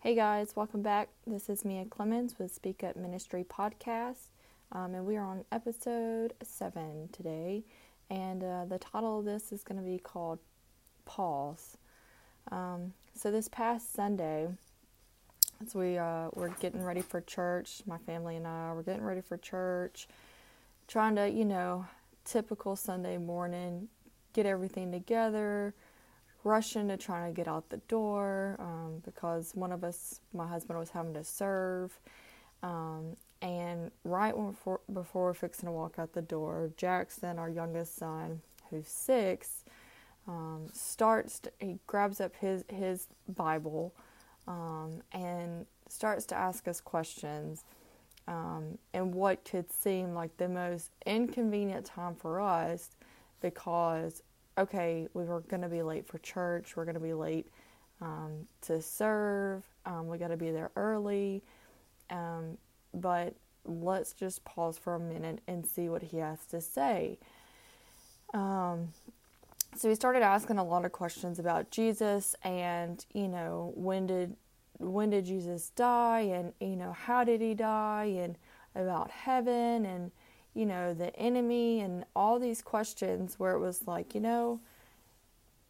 Hey guys, welcome back. This is Mia Clemens with Speak Up Ministry Podcast, um, and we are on episode seven today. And uh, the title of this is going to be called Pause. Um, so, this past Sunday, as we uh, were getting ready for church, my family and I were getting ready for church, trying to, you know, typical Sunday morning, get everything together rushing to try to get out the door um, because one of us, my husband, was having to serve. Um, and right before, before we're fixing to walk out the door, Jackson, our youngest son, who's six, um, starts. To, he grabs up his his Bible um, and starts to ask us questions. Um, and what could seem like the most inconvenient time for us because okay, we were going to be late for church, we're going to be late um, to serve, um, we got to be there early. Um, but let's just pause for a minute and see what he has to say. Um, so he started asking a lot of questions about Jesus and, you know, when did when did Jesus die and you know how did he die and about heaven and you know, the enemy and all these questions where it was like, you know,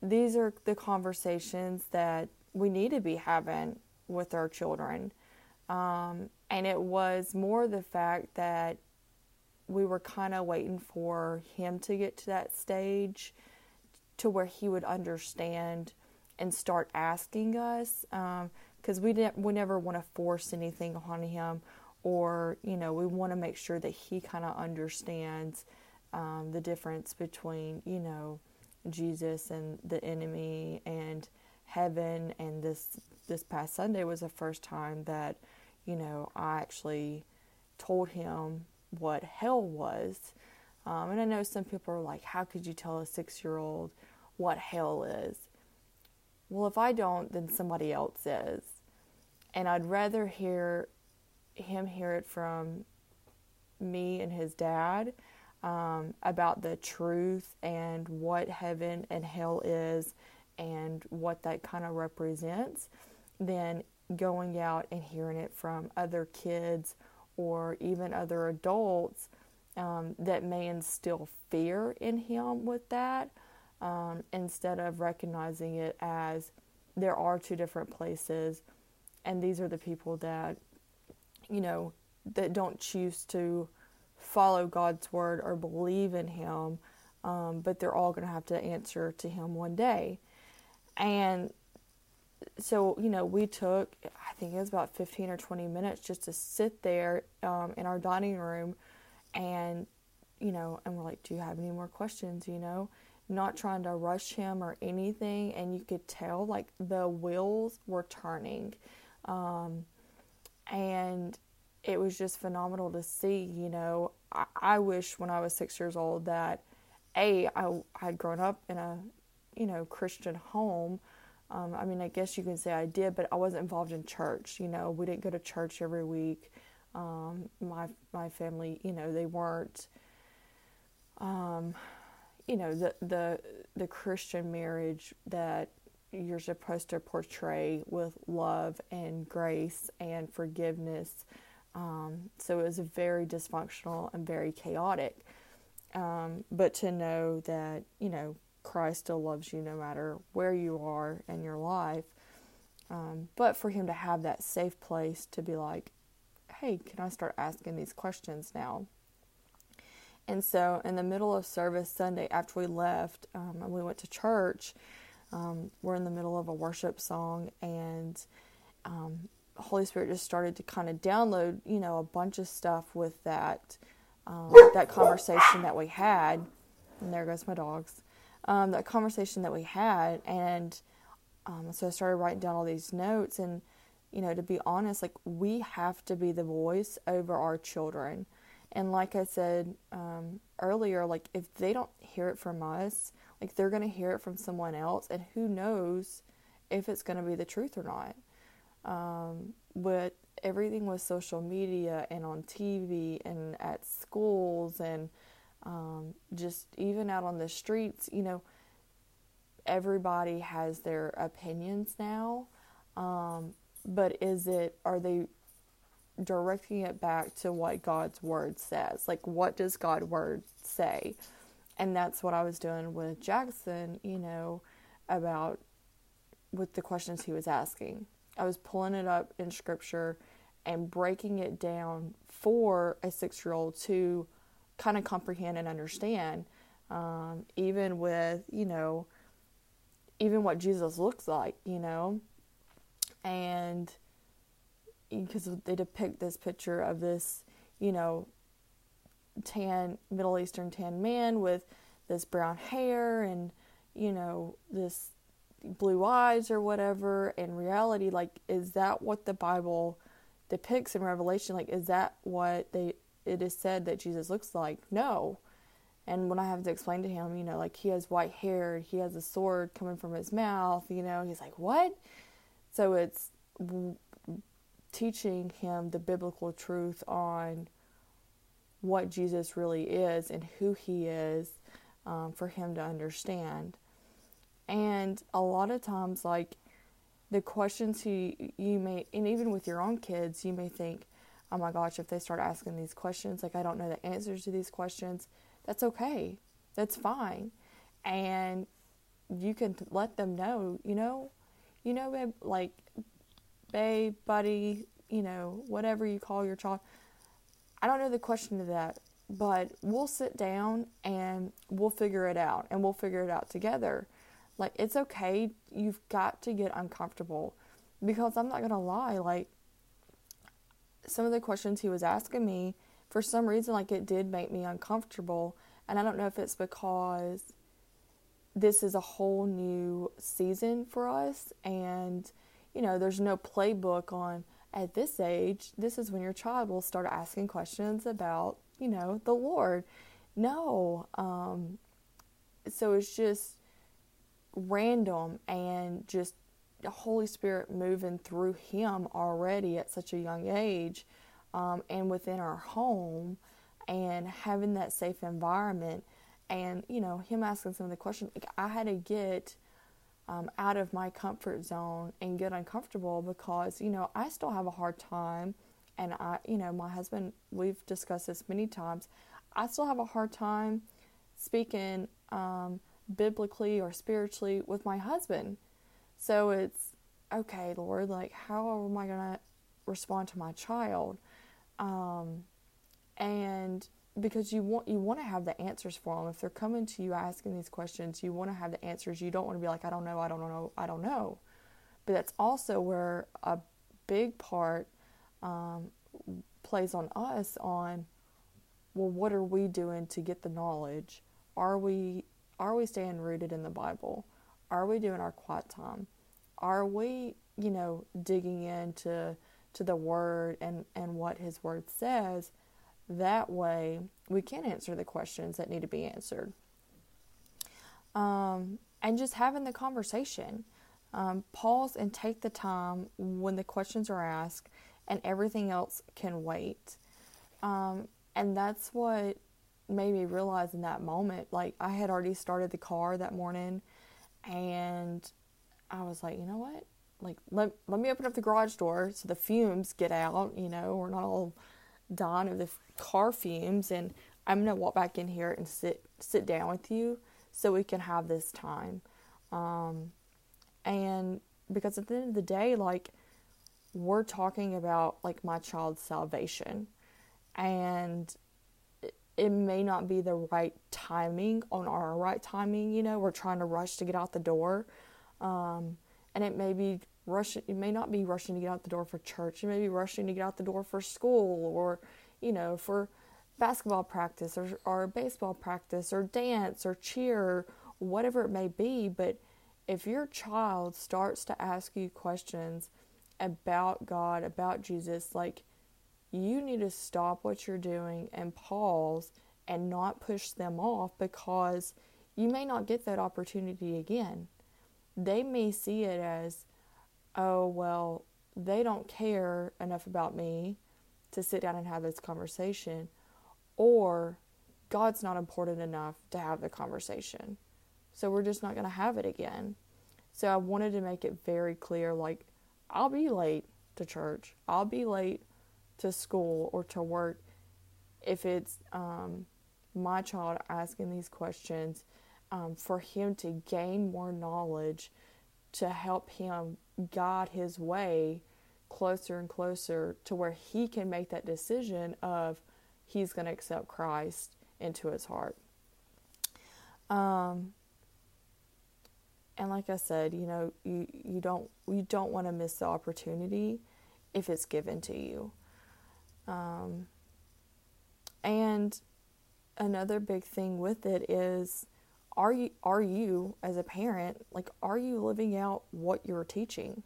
these are the conversations that we need to be having with our children. Um, and it was more the fact that we were kind of waiting for him to get to that stage to where he would understand and start asking us because um, we we never want to force anything on him or you know we want to make sure that he kind of understands um, the difference between you know Jesus and the enemy and heaven. And this this past Sunday was the first time that you know I actually told him what hell was. Um, and I know some people are like how could you tell a six year old what hell is? Well if I don't then somebody else is. And I'd rather hear him hear it from me and his dad um, about the truth and what heaven and hell is and what that kind of represents than going out and hearing it from other kids or even other adults um, that may instill fear in him with that um, instead of recognizing it as there are two different places and these are the people that you know, that don't choose to follow God's word or believe in Him, um, but they're all going to have to answer to Him one day. And so, you know, we took, I think it was about 15 or 20 minutes just to sit there um, in our dining room and, you know, and we're like, do you have any more questions, you know? Not trying to rush him or anything. And you could tell, like, the wheels were turning. Um, and it was just phenomenal to see. You know, I, I wish when I was six years old that a I had grown up in a you know Christian home. Um, I mean, I guess you can say I did, but I wasn't involved in church. You know, we didn't go to church every week. Um, my my family, you know, they weren't. Um, you know the the the Christian marriage that you're supposed to portray with love and grace and forgiveness. Um, so it was very dysfunctional and very chaotic. Um, but to know that, you know, Christ still loves you no matter where you are in your life. Um, but for him to have that safe place to be like, hey, can I start asking these questions now? And so, in the middle of service Sunday, after we left um, and we went to church, um, we're in the middle of a worship song, and um, Holy Spirit just started to kind of download, you know, a bunch of stuff with that um, that conversation that we had. And there goes my dogs. Um, that conversation that we had, and um, so I started writing down all these notes. And you know, to be honest, like we have to be the voice over our children. And like I said um, earlier, like if they don't hear it from us, like they're going to hear it from someone else, and who knows if it's going to be the truth or not. Um, but everything with social media and on TV and at schools and um, just even out on the streets, you know, everybody has their opinions now. Um, but is it, are they directing it back to what God's word says? Like, what does God's word say? And that's what I was doing with Jackson, you know, about with the questions he was asking. I was pulling it up in scripture and breaking it down for a six year old to kind of comprehend and understand, um, even with, you know, even what Jesus looks like, you know. And because they depict this picture of this, you know, tan, Middle Eastern tan man with this brown hair and, you know, this blue eyes or whatever. In reality like is that what the bible depicts in revelation? Like is that what they it is said that jesus looks like? No. And when i have to explain to him you know like he has white hair he has a sword coming from his mouth you know he's like what? So it's teaching him the biblical truth on what jesus really is and who he is um, for him to understand and a lot of times, like the questions you you may, and even with your own kids, you may think, "Oh my gosh, if they start asking these questions, like I don't know the answers to these questions." That's okay. That's fine, and you can let them know. You know, you know, babe, like, babe, buddy, you know, whatever you call your child. I don't know the question to that, but we'll sit down and we'll figure it out, and we'll figure it out together like, it's okay. You've got to get uncomfortable. Because I'm not going to lie, like, some of the questions he was asking me, for some reason, like, it did make me uncomfortable. And I don't know if it's because this is a whole new season for us. And, you know, there's no playbook on at this age, this is when your child will start asking questions about, you know, the Lord. No. Um, so it's just random and just the Holy Spirit moving through him already at such a young age um, and within our home and having that safe environment and you know him asking some of the questions like i had to get um, out of my comfort zone and get uncomfortable because you know i still have a hard time and i you know my husband we've discussed this many times i still have a hard time speaking um, biblically or spiritually with my husband. So it's okay, Lord, like how am I going to respond to my child? Um, and because you want you want to have the answers for them if they're coming to you asking these questions you want to have the answers you don't want to be like i don't know i don't know i don't know but that's also where a big part um, plays on us on well what are we doing to get the knowledge are we are we staying rooted in the Bible? Are we doing our quiet time? Are we, you know, digging into to the word and, and what his word says? That way we can answer the questions that need to be answered. Um, and just having the conversation. Um, pause and take the time when the questions are asked, and everything else can wait. Um, and that's what made me realize in that moment, like I had already started the car that morning and I was like, you know what? Like let let me open up the garage door so the fumes get out, you know, we're not all dying of the car fumes and I'm to walk back in here and sit sit down with you so we can have this time. Um, and because at the end of the day like we're talking about like my child's salvation and it may not be the right timing on our right timing. You know, we're trying to rush to get out the door, um, and it may be rushing. It may not be rushing to get out the door for church. It may be rushing to get out the door for school or you know for basketball practice or, or baseball practice or dance or cheer, whatever it may be. But if your child starts to ask you questions about God, about Jesus, like you need to stop what you're doing and pause and not push them off because you may not get that opportunity again. They may see it as, oh, well, they don't care enough about me to sit down and have this conversation, or God's not important enough to have the conversation. So we're just not going to have it again. So I wanted to make it very clear like, I'll be late to church. I'll be late to school or to work if it's um, my child asking these questions um, for him to gain more knowledge to help him guide his way closer and closer to where he can make that decision of he's going to accept Christ into his heart. Um, and like I said, you know, you, you don't you don't want to miss the opportunity if it's given to you. Um, and another big thing with it is are you are you as a parent like are you living out what you're teaching?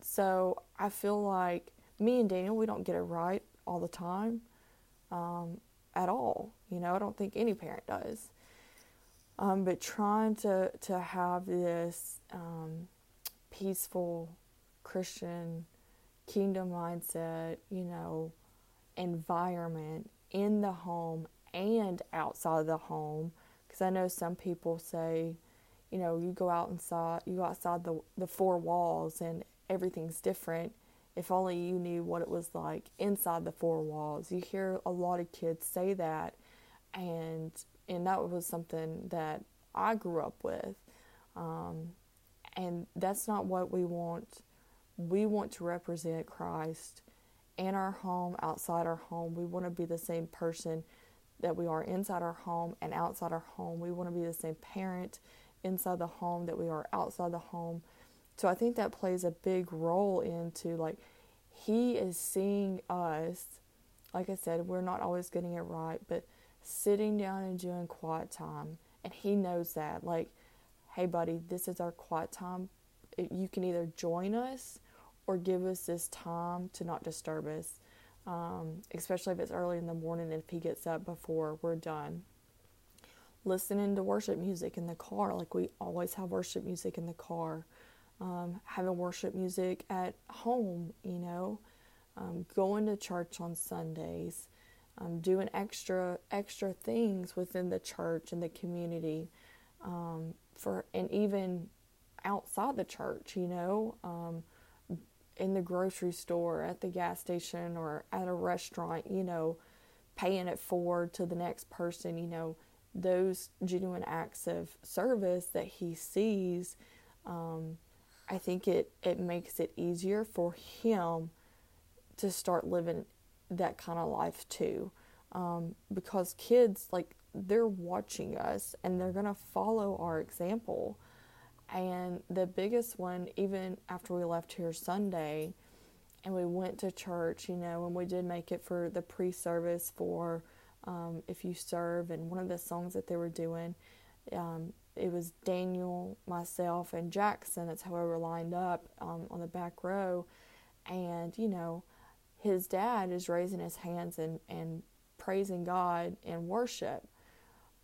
So i feel like me and daniel we don't get it right all the time um, at all you know? I don't think any parent does. Um, but trying to to have this um, peaceful christian kingdom mindset you know environment in the home and outside of the home because I know some people say, you know, you go out inside, you go outside the the four walls, and everything's different. If only you knew what it was like inside the four walls. You hear a lot of kids say that, and and that was something that I grew up with, um, and that's not what we want. We want to represent Christ in our home, outside our home. We want to be the same person that we are inside our home and outside our home. We want to be the same parent inside the home that we are outside the home. So I think that plays a big role into like he is seeing us. Like I said, we're not always getting it right, but sitting down and doing quiet time. And he knows that. Like, hey, buddy, this is our quiet time. You can either join us or give us this time to not disturb us um, especially if it's early in the morning if he gets up before we're done. Listening to worship music in the car, like we always have worship music in the car. Um, having worship music at home, you know, um, going to church on Sundays, um, doing extra extra things within the church and the community, um, for and even outside the church, you know um, in the grocery store, at the gas station, or at a restaurant, you know, paying it forward to the next person, you know, those genuine acts of service that he sees, um, I think it, it makes it easier for him to start living that kind of life too. Um, because kids, like, they're watching us and they're going to follow our example. And the biggest one, even after we left here Sunday and we went to church, you know, and we did make it for the pre service for um, If You Serve, and one of the songs that they were doing, um, it was Daniel, myself, and Jackson. That's how we were lined up um, on the back row. And, you know, his dad is raising his hands and, and praising God in worship.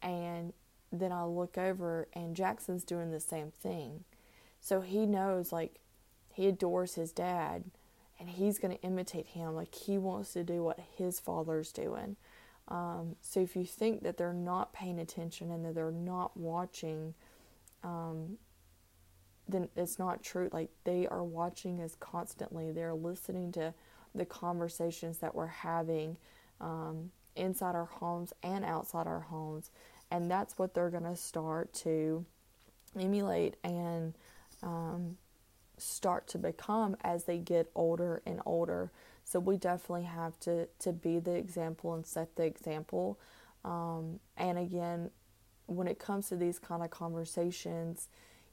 And then I look over and Jackson's doing the same thing. So he knows, like, he adores his dad and he's going to imitate him. Like, he wants to do what his father's doing. Um, so if you think that they're not paying attention and that they're not watching, um, then it's not true. Like, they are watching us constantly, they're listening to the conversations that we're having um, inside our homes and outside our homes and that's what they're going to start to emulate and um, start to become as they get older and older. So we definitely have to to be the example and set the example. Um, and again, when it comes to these kind of conversations,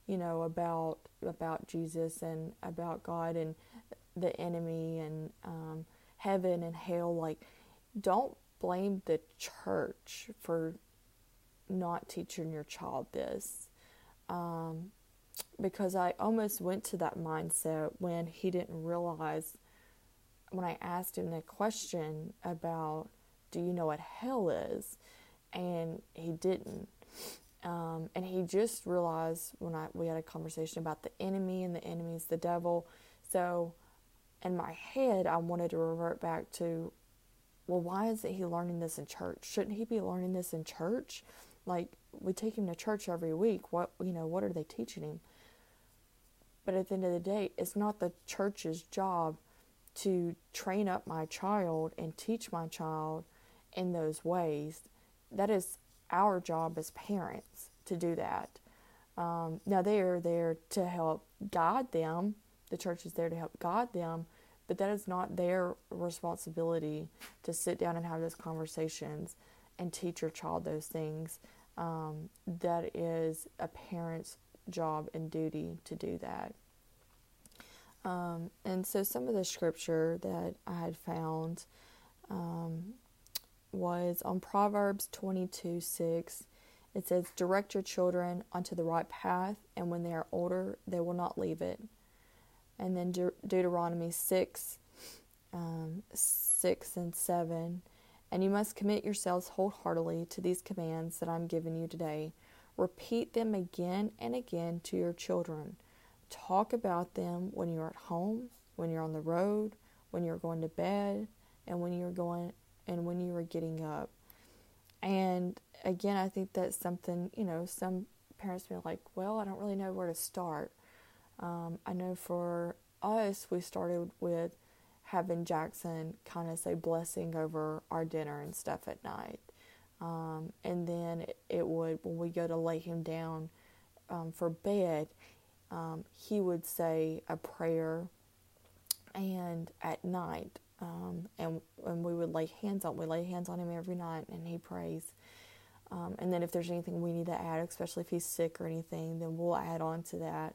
you know about about Jesus and about God and the enemy and um, heaven and hell, like don't blame the church for not teaching your child this. Um, because I almost went to that mindset when he didn't realize, when I asked him the question about, do you know what hell is? And he didn't. Um, and he just realized when I we had a conversation about the enemy and the enemy is the devil. So in my head, I wanted to revert back to, well, why isn't he learning this in church? Shouldn't he be learning this in church? Like we take him to church every week. What you know, what are they teaching him? but at the end of the day, it's not the church's job to train up my child and teach my child in those ways. That is our job as parents to do that. Um, now, they are there to help guide them. The church is there to help guide them, but that is not their responsibility to sit down and have those conversations and teach your child those things. Um, that is a parent's job and duty to do that. Um, and so, some of the scripture that I had found um, was on Proverbs 22 6. It says, Direct your children onto the right path, and when they are older, they will not leave it. And then De- Deuteronomy 6, um, 6 and 7. And you must commit yourselves wholeheartedly to these commands that I'm giving you today. Repeat them again and again to your children. Talk about them when you're at home, when you're on the road, when you're going to bed, and when you're going and when you are getting up. And again, I think that's something, you know, some parents be like, well, I don't really know where to start. Um, I know for us, we started with having Jackson kind of say blessing over our dinner and stuff at night. Um, and then it, would, when we go to lay him down um, for bed, um, he would say a prayer and at night um, and and we would lay hands on we lay hands on him every night and he prays um, and then if there's anything we need to add especially if he's sick or anything then we'll add on to that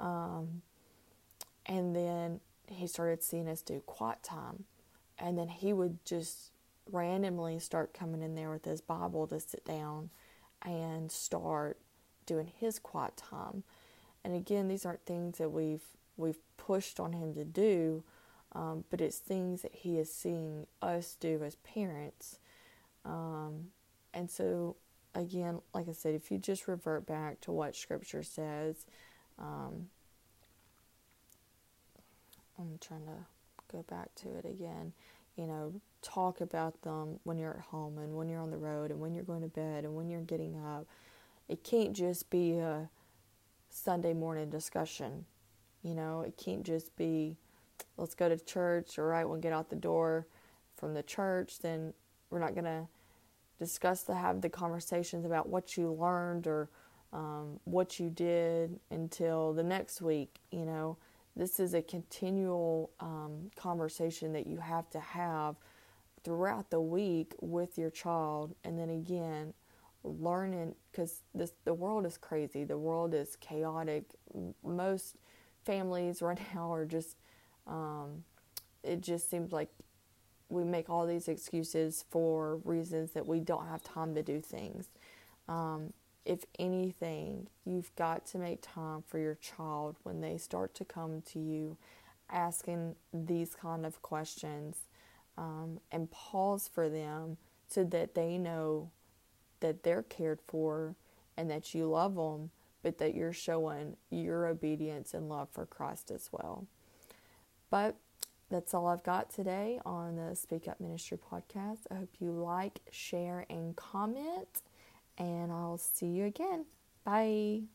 um, and then he started seeing us do quiet time and then he would just randomly start coming in there with his bible to sit down and start doing his quiet time and again these aren't things that we've we've pushed on him to do um, but it's things that he is seeing us do as parents. Um, and so, again, like I said, if you just revert back to what Scripture says, um, I'm trying to go back to it again. You know, talk about them when you're at home and when you're on the road and when you're going to bed and when you're getting up. It can't just be a Sunday morning discussion. You know, it can't just be let's go to church, or right when we get out the door from the church, then we're not going to discuss to have the conversations about what you learned or um, what you did until the next week. You know, this is a continual um, conversation that you have to have throughout the week with your child, and then again, learning because the world is crazy. The world is chaotic. Most families right now are just um, it just seems like we make all these excuses for reasons that we don't have time to do things. Um, if anything, you've got to make time for your child when they start to come to you asking these kind of questions um, and pause for them so that they know that they're cared for and that you love them, but that you're showing your obedience and love for Christ as well. But that's all I've got today on the Speak Up Ministry podcast. I hope you like, share, and comment, and I'll see you again. Bye.